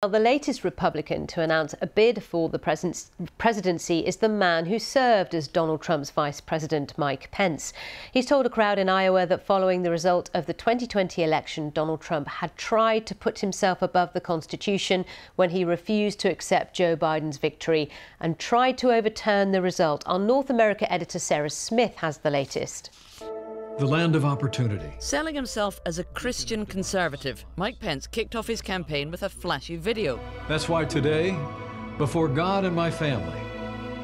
Well, the latest Republican to announce a bid for the presidency is the man who served as Donald Trump's vice president, Mike Pence. He's told a crowd in Iowa that following the result of the 2020 election, Donald Trump had tried to put himself above the Constitution when he refused to accept Joe Biden's victory and tried to overturn the result. Our North America editor Sarah Smith has the latest. The land of opportunity. Selling himself as a Christian conservative, Mike Pence kicked off his campaign with a flashy video. That's why today, before God and my family,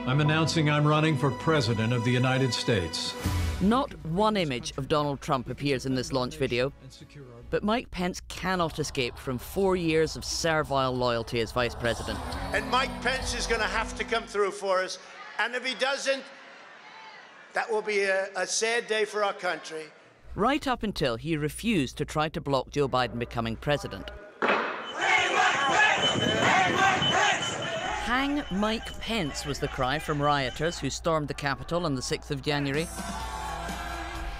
I'm announcing I'm running for President of the United States. Not one image of Donald Trump appears in this launch video, but Mike Pence cannot escape from four years of servile loyalty as Vice President. And Mike Pence is going to have to come through for us. And if he doesn't, that will be a, a sad day for our country. Right up until he refused to try to block Joe Biden becoming president. Hang Mike Pence was the cry from rioters who stormed the Capitol on the 6th of January.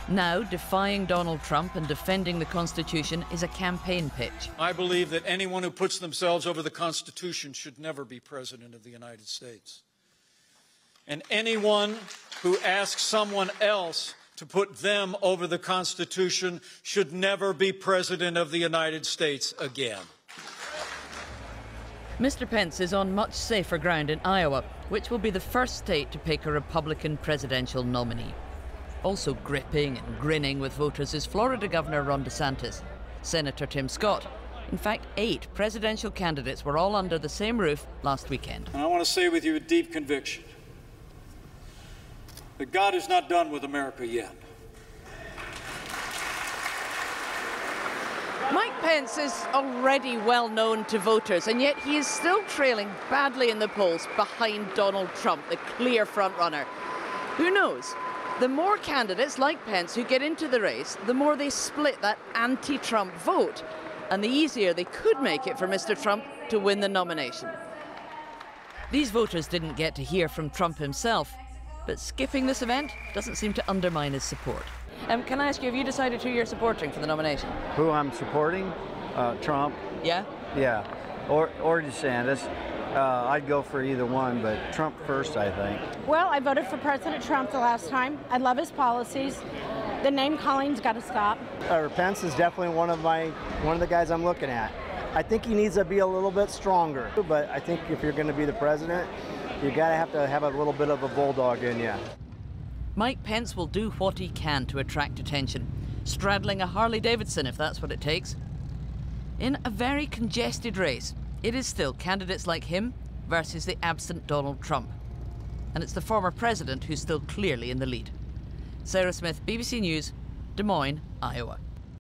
Now, defying Donald Trump and defending the Constitution is a campaign pitch. I believe that anyone who puts themselves over the Constitution should never be President of the United States. And anyone who asks someone else to put them over the Constitution should never be President of the United States again. Mr. Pence is on much safer ground in Iowa, which will be the first state to pick a Republican presidential nominee. Also gripping and grinning with voters is Florida Governor Ron DeSantis, Senator Tim Scott. In fact, eight presidential candidates were all under the same roof last weekend. And I want to say with you with deep conviction that God is not done with America yet. Mike Pence is already well known to voters, and yet he is still trailing badly in the polls behind Donald Trump, the clear frontrunner. Who knows? The more candidates like Pence who get into the race, the more they split that anti Trump vote, and the easier they could make it for Mr. Trump to win the nomination. These voters didn't get to hear from Trump himself, but skipping this event doesn't seem to undermine his support. Um, can I ask you, have you decided who you're supporting for the nomination? Who I'm supporting? Uh, Trump. Yeah? Yeah. Or, or DeSantis. Uh, I'd go for either one, but Trump first, I think. Well, I voted for President Trump the last time. I love his policies. The name calling's got to stop. Uh, Pence is definitely one of my one of the guys I'm looking at. I think he needs to be a little bit stronger, but I think if you're going to be the president, you got to have to have a little bit of a bulldog in you. Mike Pence will do what he can to attract attention, straddling a Harley Davidson if that's what it takes. In a very congested race, it is still candidates like him versus the absent Donald Trump. And it's the former president who's still clearly in the lead. Sarah Smith, BBC News, Des Moines, Iowa.